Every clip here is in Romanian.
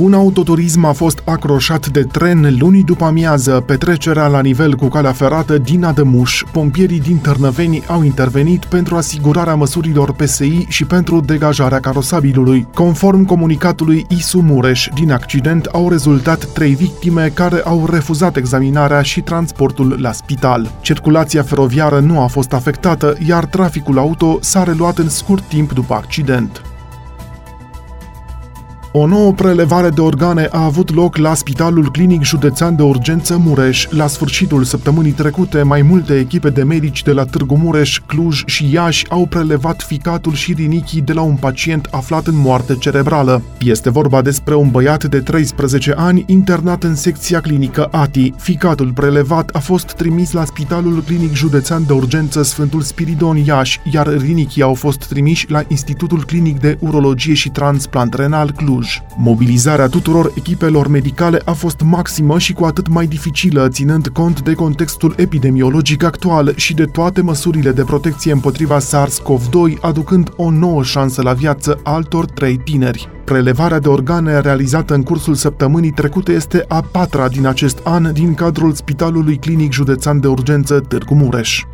un autoturism a fost acroșat de tren luni după amiază. Petrecerea la nivel cu calea ferată din Adămuș. Pompierii din Târnăveni au intervenit pentru asigurarea măsurilor PSI și pentru degajarea carosabilului. Conform comunicatului Isu Mureș, din accident au rezultat trei victime care au refuzat examinarea și transportul la spital. Circulația feroviară nu a fost afectată, iar traficul auto s-a reluat în scurt timp după accident. O nouă prelevare de organe a avut loc la Spitalul Clinic Județean de Urgență Mureș. La sfârșitul săptămânii trecute, mai multe echipe de medici de la Târgu Mureș, Cluj și Iași au prelevat ficatul și rinichii de la un pacient aflat în moarte cerebrală. Este vorba despre un băiat de 13 ani internat în secția clinică ATI. Ficatul prelevat a fost trimis la Spitalul Clinic Județean de Urgență Sfântul Spiridon Iași, iar rinichii au fost trimiși la Institutul Clinic de Urologie și Transplant Renal Cluj. Cluj. Mobilizarea tuturor echipelor medicale a fost maximă și cu atât mai dificilă, ținând cont de contextul epidemiologic actual și de toate măsurile de protecție împotriva SARS-CoV-2, aducând o nouă șansă la viață altor trei tineri. Prelevarea de organe realizată în cursul săptămânii trecute este a patra din acest an din cadrul Spitalului Clinic Județean de Urgență Târgu Mureș.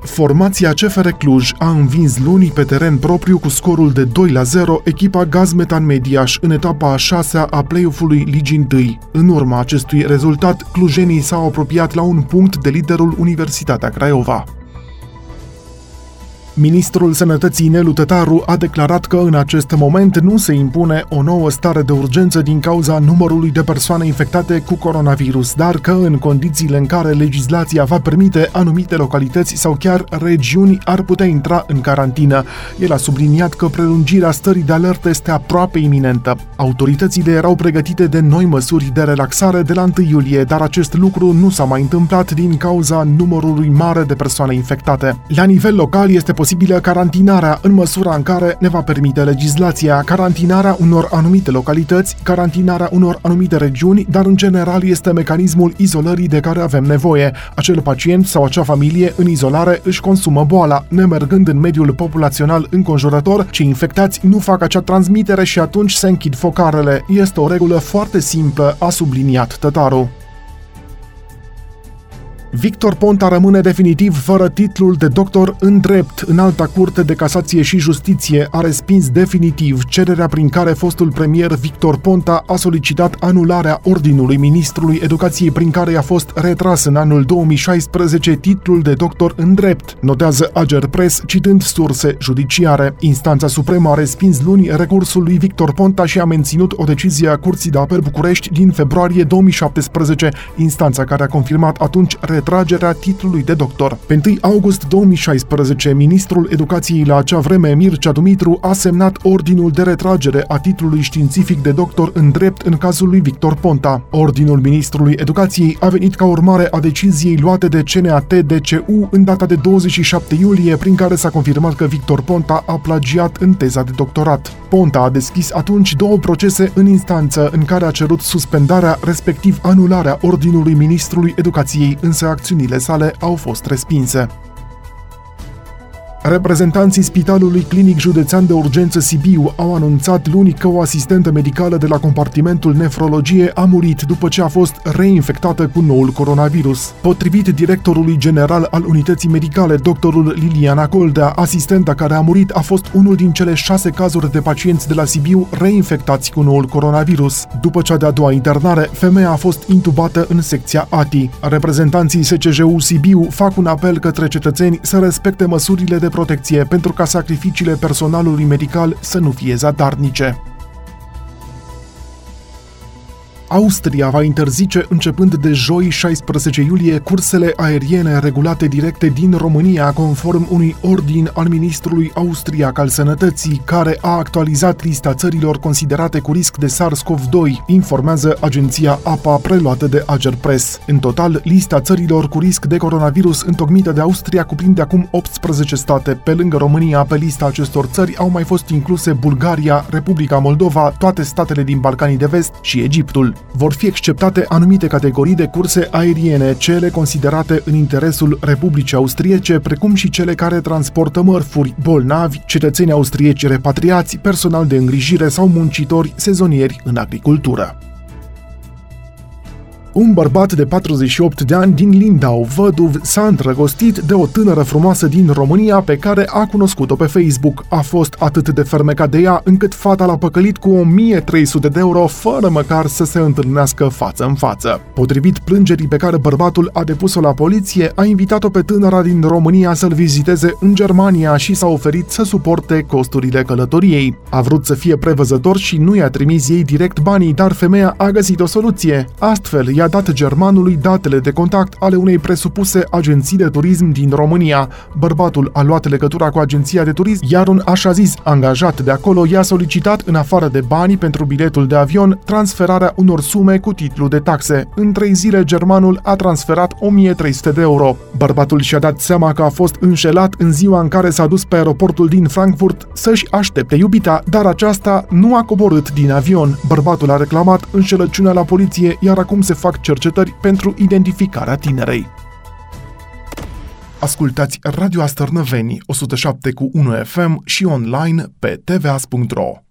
Formația CFR Cluj a învins luni pe teren propriu cu scorul de 2 la 0 echipa Gazmetan Mediaș în etapa a șasea a play-off-ului Ligii 1. În urma acestui rezultat, clujenii s-au apropiat la un punct de liderul Universitatea Craiova. Ministrul Sănătății Nelu Tătaru a declarat că în acest moment nu se impune o nouă stare de urgență din cauza numărului de persoane infectate cu coronavirus, dar că în condițiile în care legislația va permite anumite localități sau chiar regiuni ar putea intra în carantină. El a subliniat că prelungirea stării de alertă este aproape iminentă. Autoritățile erau pregătite de noi măsuri de relaxare de la 1 iulie, dar acest lucru nu s-a mai întâmplat din cauza numărului mare de persoane infectate. La nivel local este posibilă carantinarea în măsura în care ne va permite legislația, carantinarea unor anumite localități, carantinarea unor anumite regiuni, dar în general este mecanismul izolării de care avem nevoie. Acel pacient sau acea familie în izolare își consumă boala, nemergând în mediul populațional înconjurător, cei infectați nu fac acea transmitere și atunci se închid focarele. Este o regulă foarte simplă, a subliniat Tătaru. Victor Ponta rămâne definitiv fără titlul de doctor în drept. În alta curte de casație și justiție a respins definitiv cererea prin care fostul premier Victor Ponta a solicitat anularea ordinului ministrului educației prin care i-a fost retras în anul 2016 titlul de doctor în drept, notează Ager Press citând surse judiciare. Instanța Supremă a respins luni recursul lui Victor Ponta și a menținut o decizie a Curții de Apel București din februarie 2017, instanța care a confirmat atunci retragerea titlului de doctor. Pe 1 august 2016, ministrul educației la acea vreme, Mircea Dumitru, a semnat ordinul de retragere a titlului științific de doctor în drept în cazul lui Victor Ponta. Ordinul ministrului educației a venit ca urmare a deciziei luate de CNAT-DCU în data de 27 iulie, prin care s-a confirmat că Victor Ponta a plagiat în teza de doctorat. Ponta a deschis atunci două procese în instanță în care a cerut suspendarea, respectiv anularea ordinului ministrului educației, însă acțiunile sale au fost respinse. Reprezentanții Spitalului Clinic Județean de Urgență Sibiu au anunțat luni că o asistentă medicală de la compartimentul nefrologie a murit după ce a fost reinfectată cu noul coronavirus. Potrivit directorului general al unității medicale, doctorul Liliana Coldea, asistenta care a murit a fost unul din cele șase cazuri de pacienți de la Sibiu reinfectați cu noul coronavirus. După cea de-a doua internare, femeia a fost intubată în secția ATI. Reprezentanții SCJU Sibiu fac un apel către cetățeni să respecte măsurile de protecție pentru ca sacrificiile personalului medical să nu fie zadarnice. Austria va interzice începând de joi 16 iulie cursele aeriene regulate directe din România conform unui ordin al ministrului austriac al sănătății care a actualizat lista țărilor considerate cu risc de SARS-CoV-2, informează agenția APA preluată de Ager Press. În total, lista țărilor cu risc de coronavirus întocmită de Austria cuprinde acum 18 state. Pe lângă România, pe lista acestor țări au mai fost incluse Bulgaria, Republica Moldova, toate statele din Balcanii de Vest și Egiptul. Vor fi exceptate anumite categorii de curse aeriene, cele considerate în interesul Republicii Austriece, precum și cele care transportă mărfuri, bolnavi, cetățeni austrieci repatriați, personal de îngrijire sau muncitori sezonieri în agricultură. Un bărbat de 48 de ani din Lindau, văduv, s-a îndrăgostit de o tânără frumoasă din România pe care a cunoscut-o pe Facebook. A fost atât de fermecat de ea încât fata l-a păcălit cu 1300 de euro fără măcar să se întâlnească față în față. Potrivit plângerii pe care bărbatul a depus-o la poliție, a invitat-o pe tânăra din România să-l viziteze în Germania și s-a oferit să suporte costurile călătoriei. A vrut să fie prevăzător și nu i-a trimis ei direct banii, dar femeia a găsit o soluție. Astfel, i-a dat germanului datele de contact ale unei presupuse agenții de turism din România. Bărbatul a luat legătura cu agenția de turism, iar un așa zis angajat de acolo i-a solicitat, în afară de banii pentru biletul de avion, transferarea unor sume cu titlu de taxe. În trei zile, germanul a transferat 1300 de euro. Bărbatul și-a dat seama că a fost înșelat în ziua în care s-a dus pe aeroportul din Frankfurt să-și aștepte iubita, dar aceasta nu a coborât din avion. Bărbatul a reclamat înșelăciunea la poliție, iar acum se fac fac cercetări pentru identificarea tinerei. Ascultați Radio Astărnăveni 107 cu 1 FM și online pe tvas.ro.